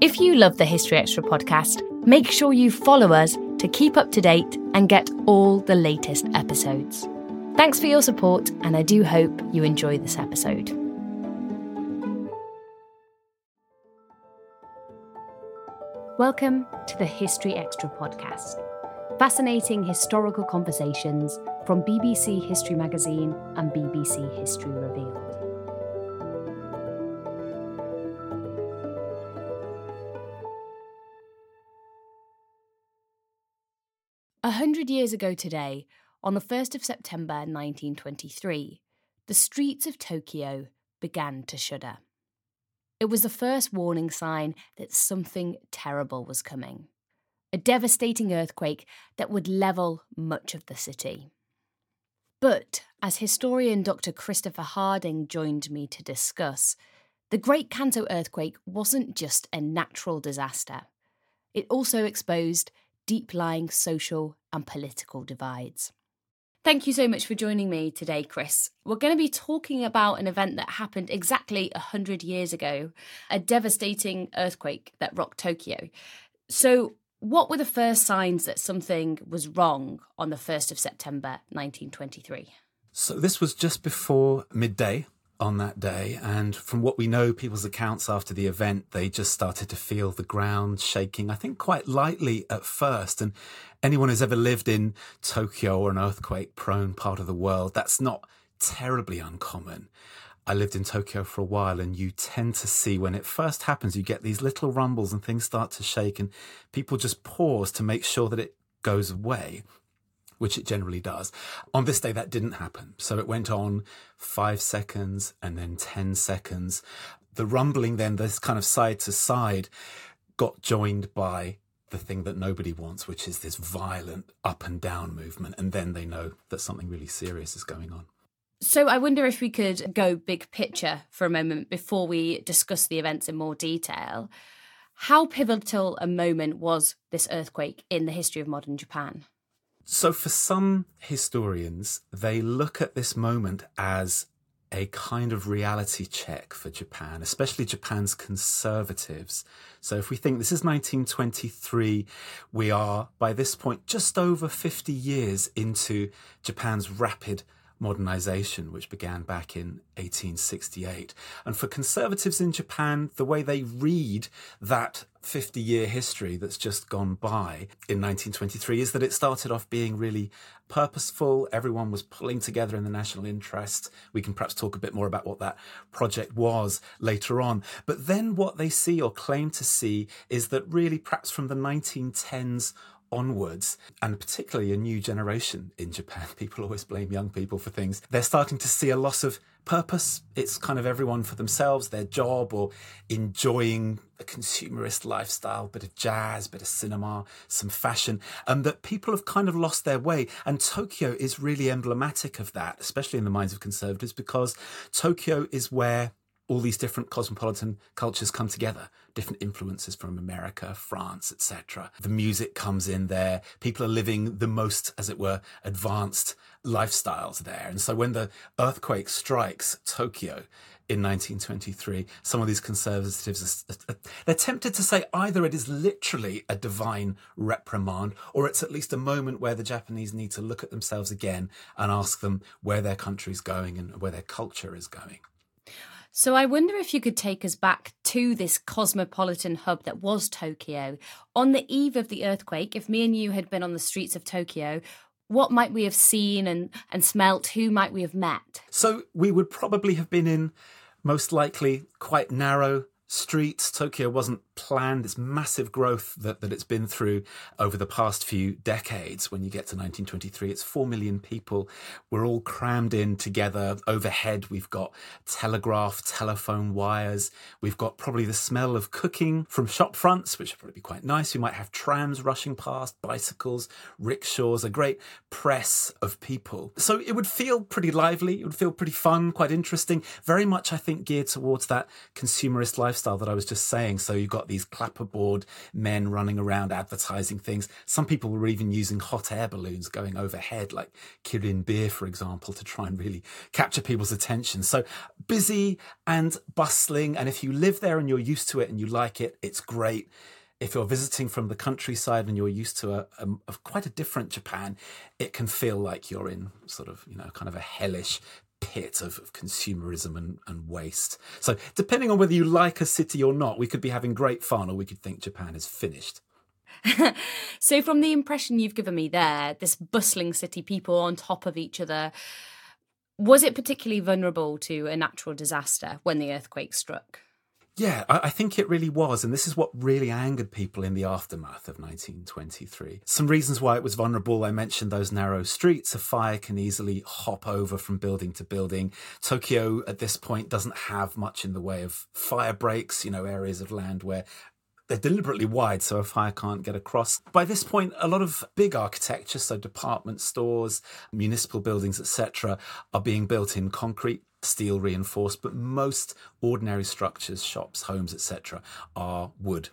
If you love the History Extra podcast, make sure you follow us to keep up to date and get all the latest episodes. Thanks for your support, and I do hope you enjoy this episode. Welcome to the History Extra podcast. Fascinating historical conversations from BBC History Magazine and BBC History Revealed. A hundred years ago today, on the 1st of September 1923, the streets of Tokyo began to shudder. It was the first warning sign that something terrible was coming a devastating earthquake that would level much of the city. But, as historian Dr. Christopher Harding joined me to discuss, the Great Kanto earthquake wasn't just a natural disaster. It also exposed deep lying social and political divides. Thank you so much for joining me today, Chris. We're going to be talking about an event that happened exactly 100 years ago, a devastating earthquake that rocked Tokyo. So, what were the first signs that something was wrong on the 1st of September 1923? So, this was just before midday on that day. And from what we know, people's accounts after the event, they just started to feel the ground shaking, I think quite lightly at first. And anyone who's ever lived in Tokyo or an earthquake prone part of the world, that's not terribly uncommon. I lived in Tokyo for a while, and you tend to see when it first happens, you get these little rumbles and things start to shake, and people just pause to make sure that it goes away which it generally does. On this day, that didn't happen. So it went on five seconds and then 10 seconds. The rumbling, then, this kind of side to side, got joined by the thing that nobody wants, which is this violent up and down movement. And then they know that something really serious is going on. So I wonder if we could go big picture for a moment before we discuss the events in more detail. How pivotal a moment was this earthquake in the history of modern Japan? So, for some historians, they look at this moment as a kind of reality check for Japan, especially Japan's conservatives. So, if we think this is 1923, we are by this point just over 50 years into Japan's rapid modernization, which began back in 1868. And for conservatives in Japan, the way they read that 50 year history that's just gone by in 1923 is that it started off being really purposeful. Everyone was pulling together in the national interest. We can perhaps talk a bit more about what that project was later on. But then what they see or claim to see is that really perhaps from the 1910s onwards, and particularly a new generation in Japan. People always blame young people for things. They're starting to see a loss of purpose. It's kind of everyone for themselves, their job, or enjoying a consumerist lifestyle, bit of jazz, bit of cinema, some fashion, and that people have kind of lost their way. And Tokyo is really emblematic of that, especially in the minds of conservatives, because Tokyo is where all these different cosmopolitan cultures come together different influences from america france etc the music comes in there. People are living the most as it were advanced lifestyles there. And so when the earthquake strikes tokyo in 1923 some of these conservatives they're tempted to say either it is literally a divine reprimand or it's at least a moment where the japanese need to look at themselves again and ask them where their country is going and where their culture is going so I wonder if you could take us back to this cosmopolitan hub that was Tokyo. On the eve of the earthquake, if me and you had been on the streets of Tokyo, what might we have seen and, and smelt? Who might we have met? So we would probably have been in most likely quite narrow streets. Tokyo wasn't planned, this massive growth that, that it's been through over the past few decades. When you get to 1923, it's 4 million people. We're all crammed in together. Overhead, we've got telegraph, telephone wires. We've got probably the smell of cooking from shop fronts, which would probably be quite nice. We might have trams rushing past, bicycles, rickshaws, a great press of people. So it would feel pretty lively. It would feel pretty fun, quite interesting. Very much, I think, geared towards that consumerist lifestyle lifestyle that I was just saying. So you've got these clapperboard men running around advertising things. Some people were even using hot air balloons going overhead, like Kirin beer, for example, to try and really capture people's attention. So busy and bustling. And if you live there and you're used to it and you like it, it's great if you're visiting from the countryside and you're used to a, a, a, quite a different Japan, it can feel like you're in sort of, you know, kind of a hellish pit of, of consumerism and, and waste. So, depending on whether you like a city or not, we could be having great fun or we could think Japan is finished. so, from the impression you've given me there, this bustling city, people on top of each other, was it particularly vulnerable to a natural disaster when the earthquake struck? Yeah, I, think it really was. And this is what really angered people in the aftermath of 1923. Some reasons why it was vulnerable I mentioned those narrow streets. A fire can easily hop over from building to building. Tokyo at this point doesn't have much in the way of fire breaks, you know, areas of land where they're deliberately wide so a fire can't get across. By this point, a lot of big architecture, so department stores, municipal buildings, etc., are being built in concrete steel reinforced, but most ordinary structures, shops, homes, etc., are wood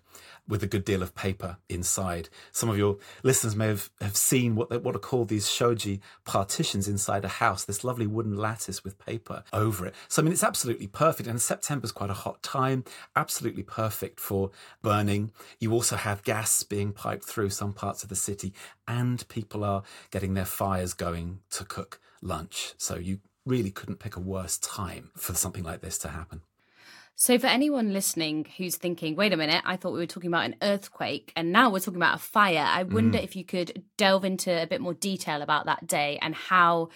with a good deal of paper inside. Some of your listeners may have, have seen what, they, what are called these shoji partitions inside a house, this lovely wooden lattice with paper over it. So, I mean, it's absolutely perfect. And September's quite a hot time, absolutely perfect for burning. You also have gas being piped through some parts of the city, and people are getting their fires going to cook lunch. So, you really couldn't pick a worse time for something like this to happen. So, for anyone listening who's thinking, wait a minute, I thought we were talking about an earthquake and now we're talking about a fire, I wonder mm. if you could delve into a bit more detail about that day and how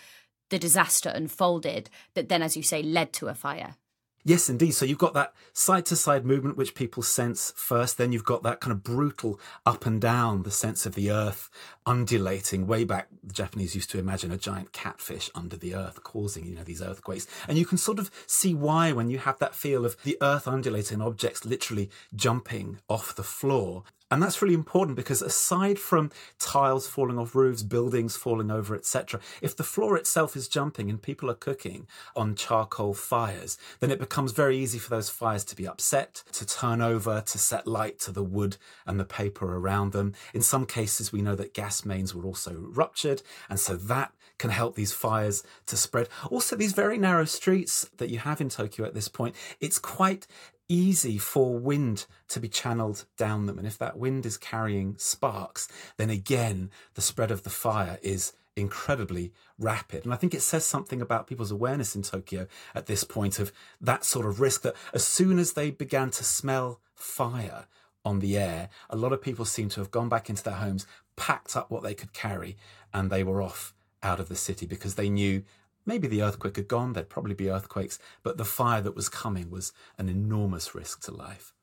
the disaster unfolded that then, as you say, led to a fire. Yes, indeed. So you've got that side to side movement, which people sense first. Then you've got that kind of brutal up and down, the sense of the earth undulating. Way back, the Japanese used to imagine a giant catfish under the earth causing, you know, these earthquakes. And you can sort of see why when you have that feel of the earth undulating, objects literally jumping off the floor. And that's really important because aside from tiles falling off roofs, buildings falling over, etc., if the floor itself is jumping and people are cooking on charcoal fires, then it becomes very easy for those fires to be upset, to turn over, to set light to the wood and the paper around them. In some cases, we know that gas mains were also ruptured, and so that can help these fires to spread. Also, these very narrow streets that you have in Tokyo at this point, it's quite easy for wind to be channeled down them. And if that wind is carrying sparks, then again, the spread of the fire is incredibly rapid. And I think it says something about people's awareness in Tokyo at this point of that sort of risk that as soon as they began to smell fire on the air, a lot of people seem to have gone back into their homes, packed up what they could carry, and they were off out of the city because they knew Maybe the earthquake had gone, there'd probably be earthquakes, but the fire that was coming was an enormous risk to life.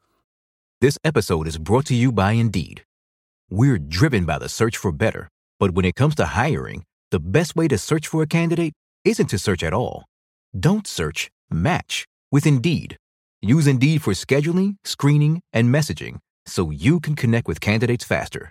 This episode is brought to you by Indeed. We're driven by the search for better, but when it comes to hiring, the best way to search for a candidate isn't to search at all. Don't search, match with Indeed. Use Indeed for scheduling, screening, and messaging so you can connect with candidates faster.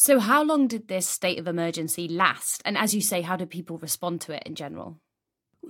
So, how long did this state of emergency last? And as you say, how did people respond to it in general?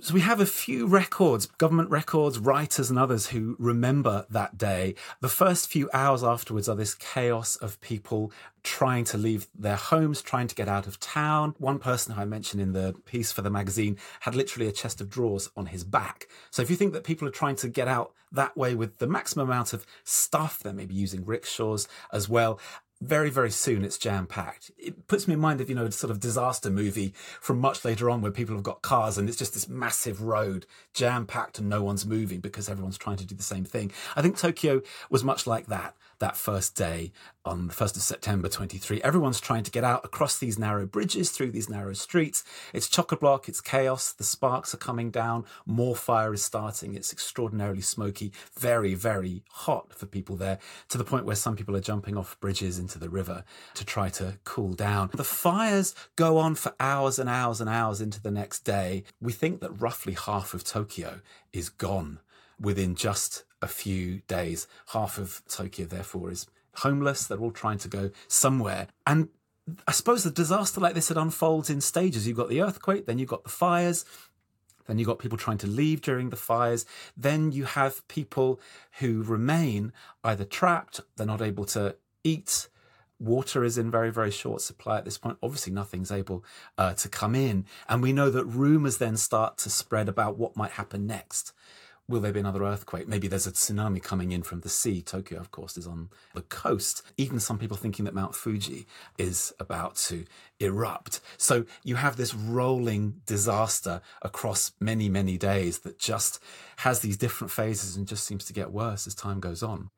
So we have a few records, government records, writers and others who remember that day. The first few hours afterwards are this chaos of people trying to leave their homes, trying to get out of town. One person who I mentioned in the piece for the magazine had literally a chest of drawers on his back. So if you think that people are trying to get out that way with the maximum amount of stuff, they may be using rickshaws as well very, very soon it's jam packed. It puts me in mind of, you know, a sort of disaster movie from much later on where people have got cars and it's just this massive road jam packed and no one's moving because everyone's trying to do the same thing. I think Tokyo was much like that that first day on the 1st of September 23. Everyone's trying to get out across these narrow bridges, through these narrow streets. It's chock a block, it's chaos, the sparks are coming down, more fire is starting, it's extraordinarily smoky, very, very hot for people there, to the point where some people are jumping off bridges into the river to try to cool down. The fires go on for hours and hours and hours into the next day. We think that roughly half of Tokyo is gone within just a few days. Half of Tokyo, therefore, is homeless. They're all trying to go somewhere. And I suppose the disaster like this, it unfolds in stages. You've got the earthquake, then you've got the fires, then you've got people trying to leave during the fires. Then you have people who remain either trapped, they're not able to eat. Water is in very, very short supply at this point. Obviously, nothing's able uh, to come in. And we know that rumours then start to spread about what might happen next will there be another earthquake? Maybe there's a tsunami coming in from the sea. Tokyo, of course, is on the coast. Even some people thinking that Mount Fuji is about to erupt. So you have this rolling disaster across many, many days that just has these different phases and just seems to get worse as time goes on.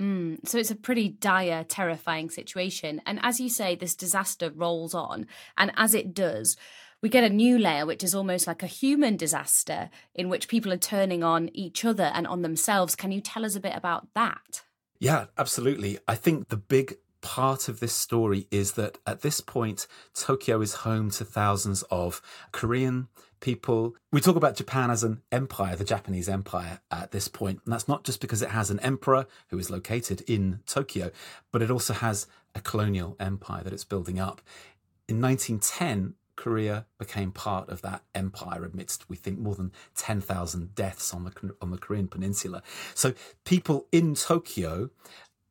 Mm, so it's a pretty dire, terrifying situation. And as you say, this disaster rolls on. And as it does, we get a new layer, which is almost like a human disaster in which people are turning on each other and on themselves. Can you tell us a bit about that? Yeah, absolutely. I think the big part of this story is that at this point, Tokyo is home to thousands of Korean people. We talk about Japan as an empire, the Japanese empire at this point. And that's not just because it has an emperor who is located in Tokyo, but it also has a colonial empire that it's building up. In 1910, Korea became part of that empire amidst, we think, more than 10,000 deaths on the, on the Korean peninsula. So people in Tokyo,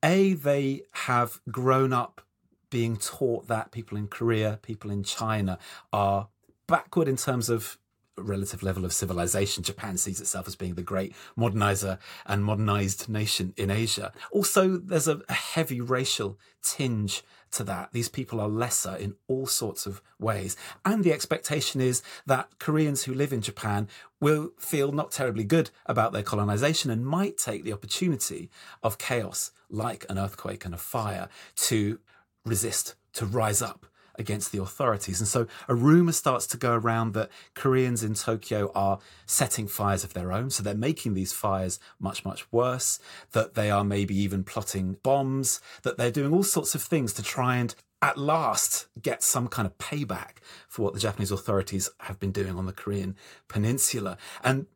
A, they have grown up being taught that people in Korea, people in China are backward in terms of relative level of civilization. Japan sees itself as being the great modernizer and modernized nation in Asia. Also, there's a, a heavy racial tinge to that. These people are lesser in all sorts of ways. And the expectation is that Koreans who live in Japan will feel not terribly good about their colonization and might take the opportunity of chaos like an earthquake and a fire to resist, to rise up against the authorities. And so a rumor starts to go around that Koreans in Tokyo are setting fires of their own. So they're making these fires much, much worse, that they are maybe even plotting bombs, that they're doing all sorts of things to try and at last get some kind of payback for what the Japanese authorities have been doing on the Korean peninsula. And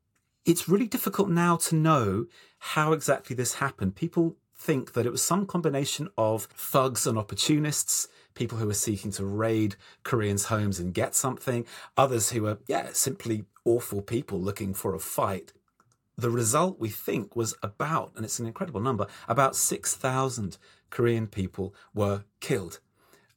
it's really difficult now to know how exactly this happened. People think that it was some combination of thugs and opportunists people who were seeking to raid Koreans' homes and get something, others who were, yeah, simply awful people looking for a fight. The result, we think, was about, and it's an incredible number, about 6,000 Korean people were killed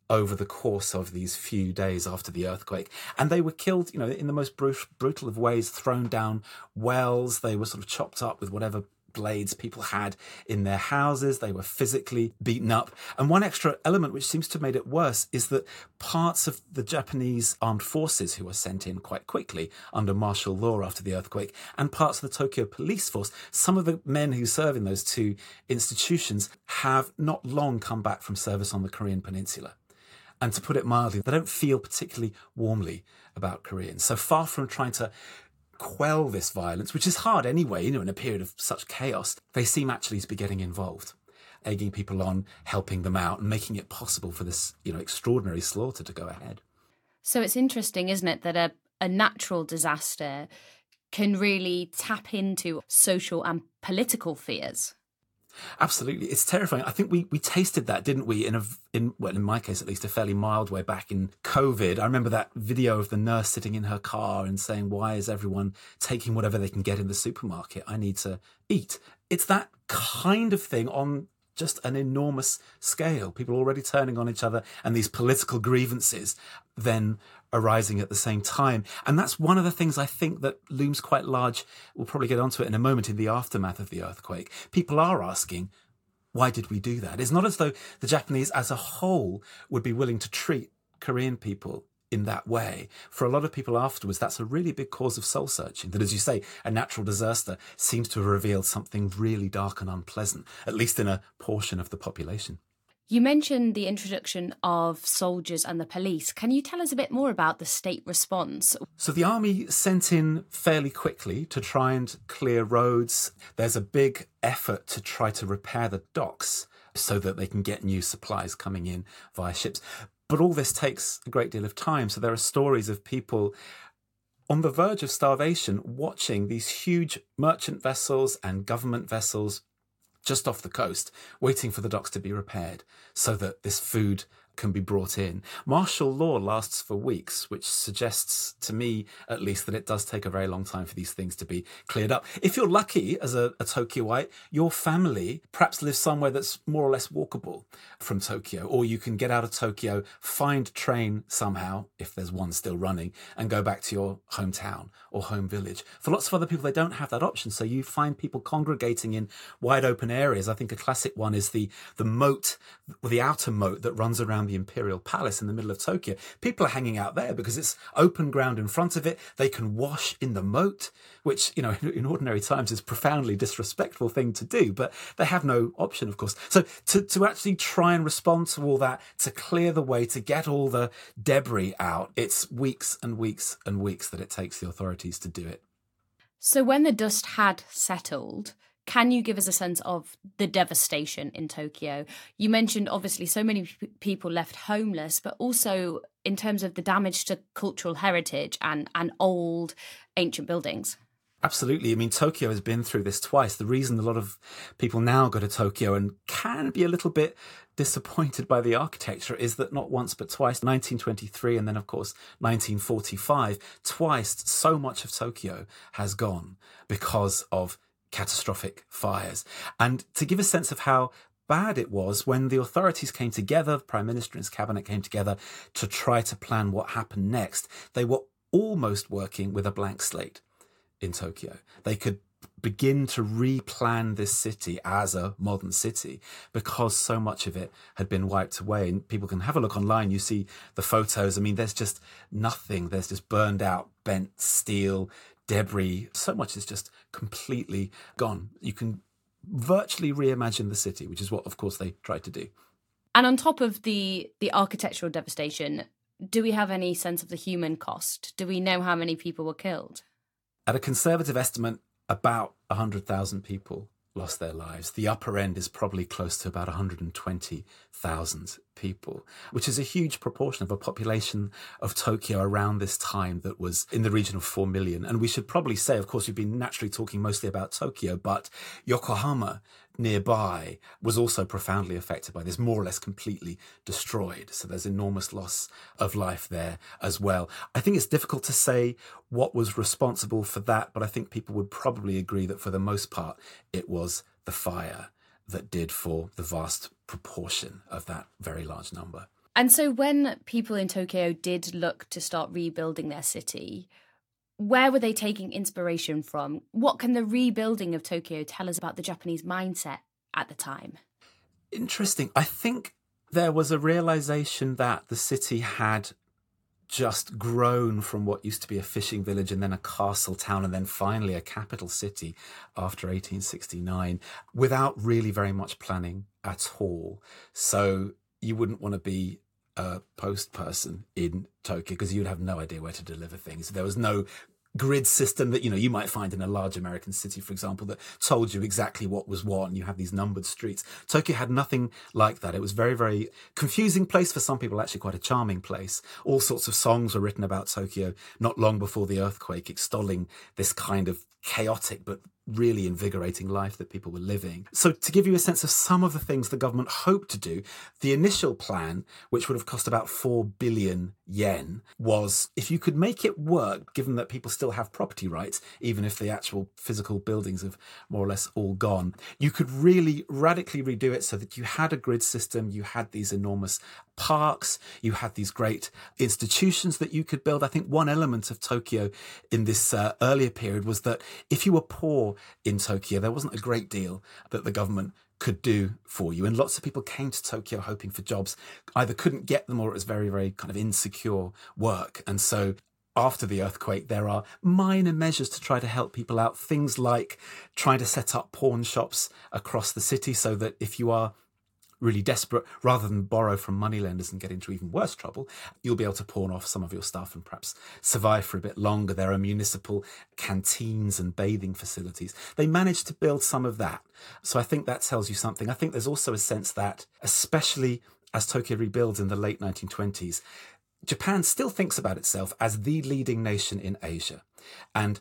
over the course of these few days after the earthquake. And they were killed, you know, in the most brutal of ways, thrown down wells. They were sort of chopped up with whatever blades people had in their houses. They were physically beaten up. And one extra element which seems to have made it worse is that parts of the Japanese armed forces who were sent in quite quickly under martial law after the earthquake and parts of the Tokyo police force, some of the men who serve in those two institutions have not long come back from service on the Korean peninsula. And to put it mildly, they don't feel particularly warmly about Koreans. So far from trying to quell this violence, which is hard anyway, you know, in a period of such chaos, they seem actually to be getting involved, egging people on, helping them out, and making it possible for this, you know, extraordinary slaughter to go ahead. So it's interesting, isn't it, that a, a natural disaster can really tap into social and political fears. Absolutely, it's terrifying. I think we we tasted that, didn't we? In a in well, in my case at least, a fairly mild way back in COVID. I remember that video of the nurse sitting in her car and saying, "Why is everyone taking whatever they can get in the supermarket? I need to eat." It's that kind of thing on just an enormous scale. People already turning on each other, and these political grievances then arising at the same time. And that's one of the things I think that looms quite large. We'll probably get onto it in a moment in the aftermath of the earthquake. People are asking, why did we do that? It's not as though the Japanese as a whole would be willing to treat Korean people in that way. For a lot of people afterwards, that's a really big cause of soul searching. That, as you say, a natural disaster seems to have revealed something really dark and unpleasant, at least in a portion of the population. You mentioned the introduction of soldiers and the police. Can you tell us a bit more about the state response? So, the army sent in fairly quickly to try and clear roads. There's a big effort to try to repair the docks so that they can get new supplies coming in via ships. But all this takes a great deal of time. So, there are stories of people on the verge of starvation watching these huge merchant vessels and government vessels just off the coast, waiting for the docks to be repaired so that this food can be brought in. Martial law lasts for weeks, which suggests to me, at least, that it does take a very long time for these things to be cleared up. If you're lucky as a, a Tokyoite, your family perhaps lives somewhere that's more or less walkable from Tokyo, or you can get out of Tokyo, find train somehow, if there's one still running, and go back to your hometown or home village. For lots of other people, they don't have that option. So you find people congregating in wide open areas. I think a classic one is the, the moat, the outer moat that runs around the Imperial Palace in the middle of Tokyo. People are hanging out there because it's open ground in front of it. They can wash in the moat, which, you know, in ordinary times is a profoundly disrespectful thing to do, but they have no option, of course. So to, to actually try and respond to all that, to clear the way, to get all the debris out, it's weeks and weeks and weeks that it takes the authorities to do it. So when the dust had settled, can you give us a sense of the devastation in Tokyo? You mentioned obviously so many p- people left homeless, but also in terms of the damage to cultural heritage and, and old ancient buildings. Absolutely. I mean, Tokyo has been through this twice. The reason a lot of people now go to Tokyo and can be a little bit disappointed by the architecture is that not once but twice, 1923 and then, of course, 1945, twice so much of Tokyo has gone because of catastrophic fires. And to give a sense of how bad it was when the authorities came together, the Prime Minister and his cabinet came together to try to plan what happened next, they were almost working with a blank slate in Tokyo. They could begin to replan this city as a modern city because so much of it had been wiped away. And people can have a look online. You see the photos. I mean, there's just nothing. There's just burned out, bent steel, debris. So much is just completely gone. You can virtually reimagine the city, which is what, of course, they tried to do. And on top of the the architectural devastation, do we have any sense of the human cost? Do we know how many people were killed? At a conservative estimate, about 100,000 people lost their lives. The upper end is probably close to about 120,000 people, which is a huge proportion of a population of Tokyo around this time that was in the region of 4 million. And we should probably say, of course, we've been naturally talking mostly about Tokyo, but Yokohama nearby was also profoundly affected by this, more or less completely destroyed. So there's enormous loss of life there as well. I think it's difficult to say what was responsible for that, but I think people would probably agree that for the most part, it was the fire that did for the vast proportion of that very large number. And so when people in Tokyo did look to start rebuilding their city, where were they taking inspiration from? What can the rebuilding of Tokyo tell us about the Japanese mindset at the time? Interesting. I think there was a realization that the city had just grown from what used to be a fishing village and then a castle town and then finally a capital city after 1869 without really very much planning at all. So you wouldn't want to be a post person in Tokyo because you'd have no idea where to deliver things. There was no grid system that you know you might find in a large American city, for example, that told you exactly what was what, and you have these numbered streets. Tokyo had nothing like that. It was very, very confusing place for some people, actually quite a charming place. All sorts of songs were written about Tokyo not long before the earthquake, extolling this kind of chaotic but really invigorating life that people were living. So, to give you a sense of some of the things the government hoped to do, the initial plan, which would have cost about 4 billion yen, was if you could make it work, given that people still have property rights, even if the actual physical buildings have more or less all gone, you could really radically redo it so that you had a grid system, you had these enormous parks, you had these great institutions that you could build. I think one element of Tokyo in this uh, earlier period was that if you were poor in Tokyo, there wasn't a great deal that the government could do for you. And lots of people came to Tokyo hoping for jobs, either couldn't get them or it was very, very kind of insecure work. And so after the earthquake, there are minor measures to try to help people out. Things like trying to set up pawn shops across the city so that if you are really desperate, rather than borrow from moneylenders and get into even worse trouble, you'll be able to pawn off some of your stuff and perhaps survive for a bit longer. There are municipal canteens and bathing facilities. They managed to build some of that. So I think that tells you something. I think there's also a sense that, especially as Tokyo rebuilds in the late 1920s, Japan still thinks about itself as the leading nation in Asia. And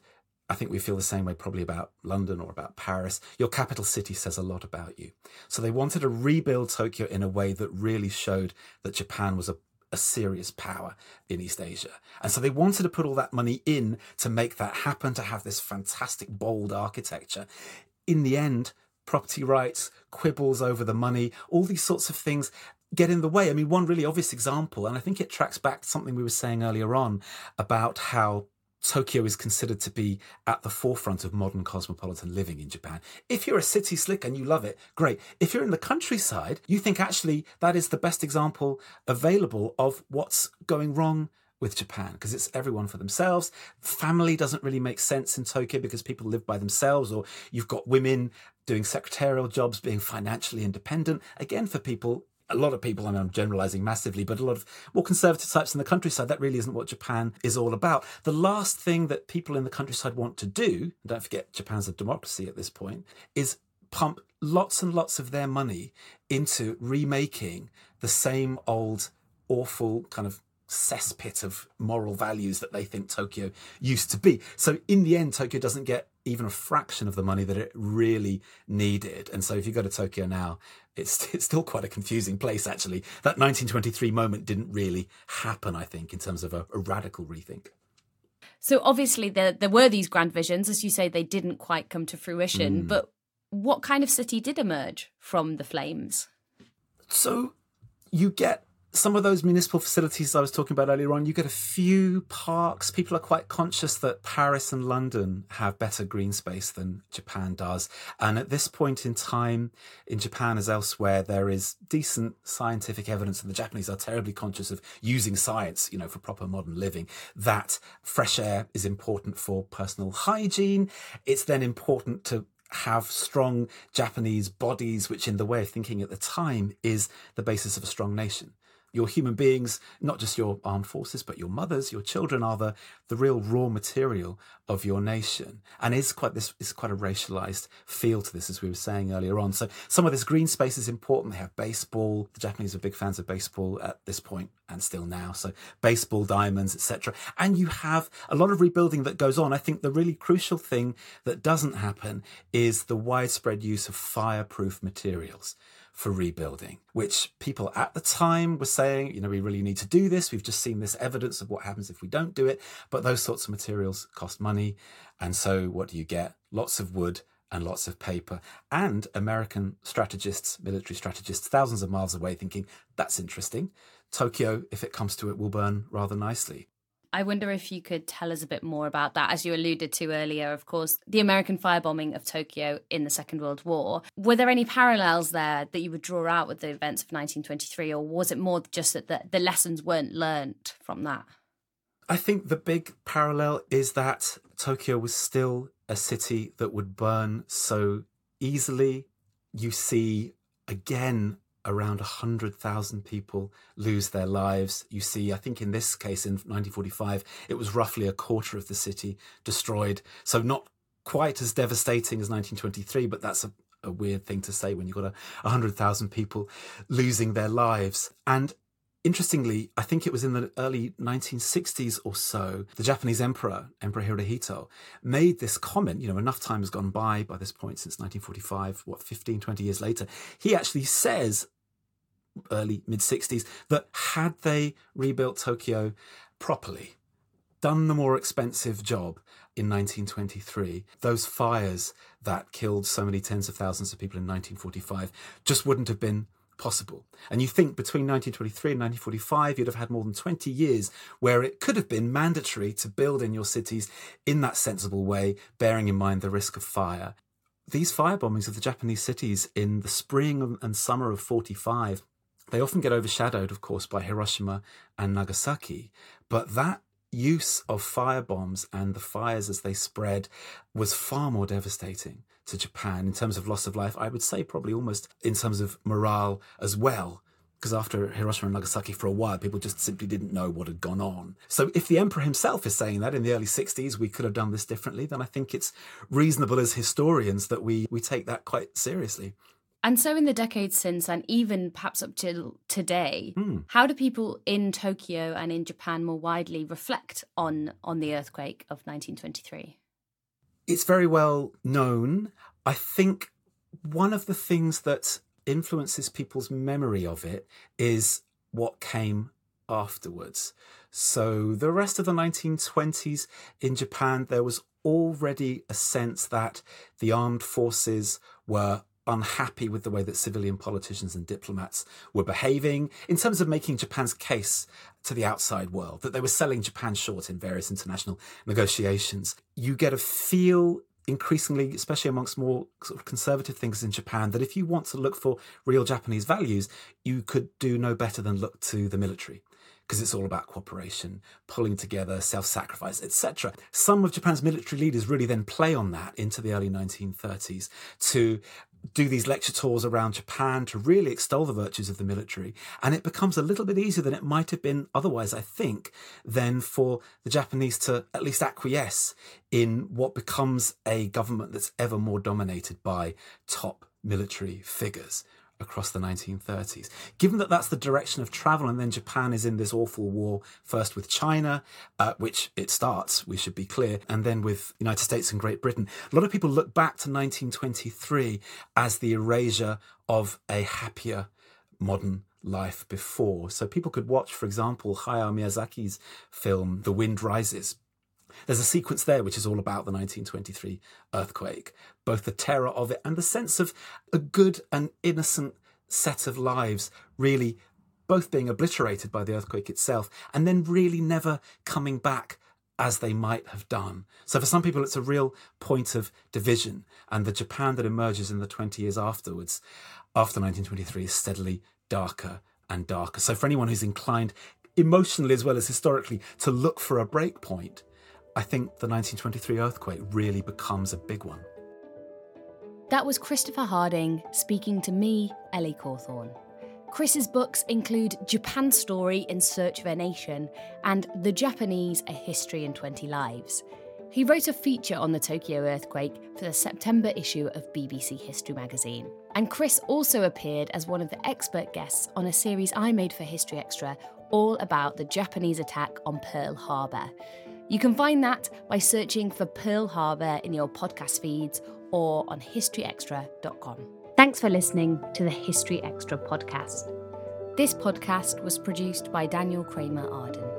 I think we feel the same way probably about London or about Paris. Your capital city says a lot about you. So they wanted to rebuild Tokyo in a way that really showed that Japan was a, a serious power in East Asia. And so they wanted to put all that money in to make that happen, to have this fantastic, bold architecture. In the end, property rights, quibbles over the money, all these sorts of things get in the way. I mean, one really obvious example, and I think it tracks back to something we were saying earlier on about how Tokyo is considered to be at the forefront of modern cosmopolitan living in Japan. If you're a city slick and you love it, great. If you're in the countryside, you think actually that is the best example available of what's going wrong with Japan because it's everyone for themselves. Family doesn't really make sense in Tokyo because people live by themselves, or you've got women doing secretarial jobs, being financially independent. Again, for people a lot of people, mean, I'm generalizing massively, but a lot of more conservative types in the countryside, that really isn't what Japan is all about. The last thing that people in the countryside want to do, don't forget Japan's a democracy at this point, is pump lots and lots of their money into remaking the same old awful kind of cesspit of moral values that they think Tokyo used to be. So in the end, Tokyo doesn't get even a fraction of the money that it really needed. And so if you go to Tokyo now, it's, it's still quite a confusing place, actually. That 1923 moment didn't really happen, I think, in terms of a, a radical rethink. So obviously there there were these grand visions, as you say, they didn't quite come to fruition. Mm. But what kind of city did emerge from the flames? So you get some of those municipal facilities I was talking about earlier on, you get a few parks. People are quite conscious that Paris and London have better green space than Japan does. And at this point in time, in Japan as elsewhere, there is decent scientific evidence, and the Japanese are terribly conscious of using science, you know, for proper modern living, that fresh air is important for personal hygiene. It's then important to have strong Japanese bodies, which in the way of thinking at the time is the basis of a strong nation your human beings, not just your armed forces, but your mothers, your children are the, the real raw material of your nation. And it's quite this is quite a racialized feel to this, as we were saying earlier on. So some of this green space is important. They have baseball. The Japanese are big fans of baseball at this point and still now. So baseball diamonds, etc. And you have a lot of rebuilding that goes on. I think the really crucial thing that doesn't happen is the widespread use of fireproof materials for rebuilding, which people at the time were saying, you know, we really need to do this. We've just seen this evidence of what happens if we don't do it. But those sorts of materials cost money. And so what do you get? Lots of wood and lots of paper. And American strategists, military strategists, thousands of miles away thinking, that's interesting. Tokyo, if it comes to it, will burn rather nicely. I wonder if you could tell us a bit more about that. As you alluded to earlier, of course, the American firebombing of Tokyo in the Second World War. Were there any parallels there that you would draw out with the events of 1923, or was it more just that the, the lessons weren't learnt from that? I think the big parallel is that Tokyo was still a city that would burn so easily. You see, again, around 100,000 people lose their lives. You see, I think in this case in 1945, it was roughly a quarter of the city destroyed. So not quite as devastating as 1923, but that's a, a weird thing to say when you've got a 100,000 people losing their lives. And Interestingly, I think it was in the early 1960s or so, the Japanese emperor, Emperor Hirohito, made this comment. You know, enough time has gone by by this point since 1945, what, 15, 20 years later. He actually says, early mid 60s, that had they rebuilt Tokyo properly, done the more expensive job in 1923, those fires that killed so many tens of thousands of people in 1945 just wouldn't have been possible. And you think between 1923 and 1945, you'd have had more than 20 years where it could have been mandatory to build in your cities in that sensible way, bearing in mind the risk of fire. These fire bombings of the Japanese cities in the spring and summer of 45, they often get overshadowed, of course, by Hiroshima and Nagasaki. But that use of fire bombs and the fires as they spread was far more devastating to Japan in terms of loss of life. I would say probably almost in terms of morale as well. Because after Hiroshima and Nagasaki, for a while, people just simply didn't know what had gone on. So, if the emperor himself is saying that in the early 60s, we could have done this differently, then I think it's reasonable as historians that we, we take that quite seriously. And so, in the decades since, and even perhaps up till today, Mm. how do people in Tokyo and in Japan more widely reflect on on the earthquake of 1923? It's very well known. I think one of the things that influences people's memory of it is what came afterwards. So, the rest of the 1920s in Japan, there was already a sense that the armed forces were unhappy with the way that civilian politicians and diplomats were behaving in terms of making Japan's case to the outside world, that they were selling Japan short in various international negotiations. You get a feel increasingly, especially amongst more sort of conservative thinkers in Japan, that if you want to look for real Japanese values, you could do no better than look to the military because it's all about cooperation, pulling together, self sacrifice, etc. Some of Japan's military leaders really then play on that into the early 1930s to do these lecture tours around Japan to really extol the virtues of the military. And it becomes a little bit easier than it might have been otherwise, I think, than for the Japanese to at least acquiesce in what becomes a government that's ever more dominated by top military figures across the 1930s. Given that that's the direction of travel, and then Japan is in this awful war, first with China, uh, which it starts, we should be clear, and then with United States and Great Britain. A lot of people look back to 1923 as the erasure of a happier modern life before. So people could watch, for example, Hayao Miyazaki's film The Wind Rises there's a sequence there which is all about the 1923 earthquake, both the terror of it and the sense of a good and innocent set of lives really both being obliterated by the earthquake itself and then really never coming back as they might have done. So for some people, it's a real point of division. And the Japan that emerges in the 20 years afterwards, after 1923, is steadily darker and darker. So for anyone who's inclined emotionally as well as historically to look for a break point, I think the 1923 earthquake really becomes a big one. That was Christopher Harding speaking to me, Ellie Cawthorne. Chris's books include Japan Story in Search of a Nation and The Japanese A History in 20 Lives. He wrote a feature on the Tokyo earthquake for the September issue of BBC History magazine. And Chris also appeared as one of the expert guests on a series I made for History Extra all about the Japanese attack on Pearl Harbor. You can find that by searching for Pearl Harbor in your podcast feeds or on historyextra.com. Thanks for listening to the History Extra podcast. This podcast was produced by Daniel Kramer Arden.